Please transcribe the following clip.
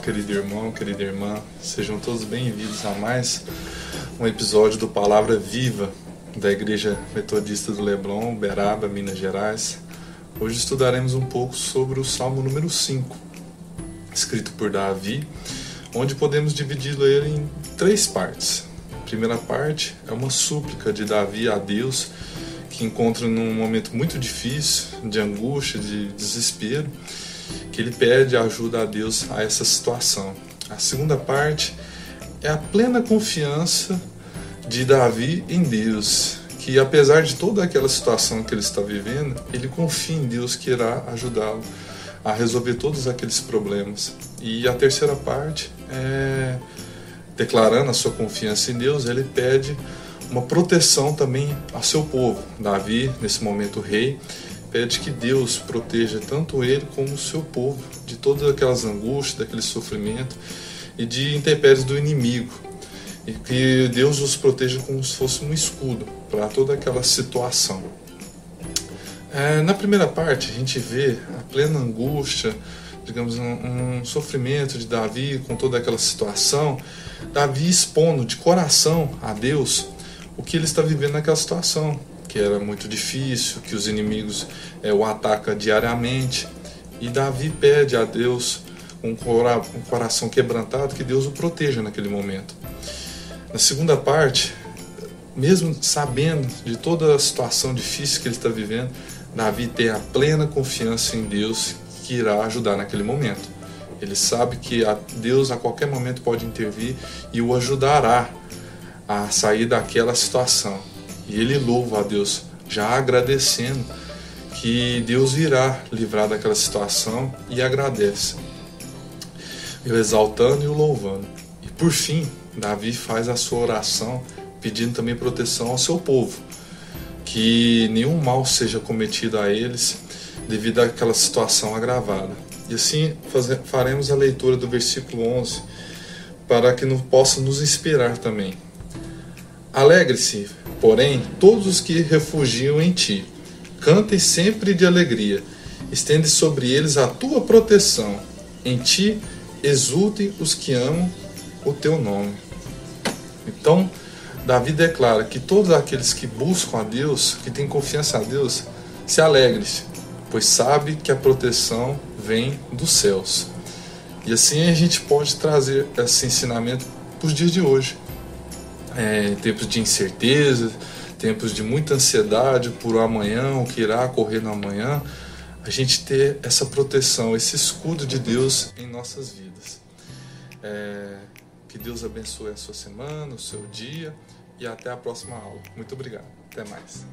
querido irmão, querida irmã, sejam todos bem-vindos a mais um episódio do Palavra Viva da Igreja Metodista do Leblon, Beraba, Minas Gerais. Hoje estudaremos um pouco sobre o Salmo número 5, escrito por Davi, onde podemos dividi-lo em três partes. A primeira parte é uma súplica de Davi a Deus, que encontra num momento muito difícil, de angústia, de desespero que ele pede ajuda a Deus a essa situação. A segunda parte é a plena confiança de Davi em Deus, que apesar de toda aquela situação que ele está vivendo, ele confia em Deus que irá ajudá-lo a resolver todos aqueles problemas. E a terceira parte é declarando a sua confiança em Deus, ele pede uma proteção também ao seu povo. Davi, nesse momento rei, pede que Deus proteja tanto ele como o seu povo de todas aquelas angústias, daquele sofrimento e de intempéries do inimigo. E que Deus os proteja como se fosse um escudo para toda aquela situação. É, na primeira parte, a gente vê a plena angústia, digamos, um, um, sofrimento de Davi com toda aquela situação. Davi expondo de coração a Deus o que ele está vivendo naquela situação que era muito difícil, que os inimigos é, o atacam diariamente. E Davi pede a Deus, um, cora um coração quebrantado, que Deus o proteja naquele momento. Na segunda parte, mesmo sabendo de toda a situação difícil que ele está vivendo, Davi tem a plena confiança em Deus que irá ajudar naquele momento. Ele sabe que Deus a qualquer momento pode intervir e o ajudará a sair daquela situação. E ele louva a Deus, já agradecendo que Deus irá livrar daquela situação e agradece. Eu exaltando e o louvando. E por fim, Davi faz a sua oração pedindo também proteção ao seu povo, que nenhum mal seja cometido a eles devido àquela situação agravada. E assim faremos a leitura do versículo 11 para que não possa nos inspirar também. Alegre-se, porém, todos os que refugiam em ti. Cantem sempre de alegria. Estende sobre eles a tua proteção. Em ti exultem os que amam o teu nome. Então, Davi declara que todos aqueles que buscam a Deus, que têm confiança a Deus, se alegrem, pois sabe que a proteção vem dos céus. E assim a gente pode trazer esse ensinamento para os dias de hoje é, tempos de incerteza, tempos de muita ansiedade por amanhã, o que irá ocorrer no amanhã, a gente ter essa proteção, esse escudo de Deus em nossas vidas. É, que Deus abençoe a sua semana, o seu dia e até a próxima aula. Muito obrigado. Até mais.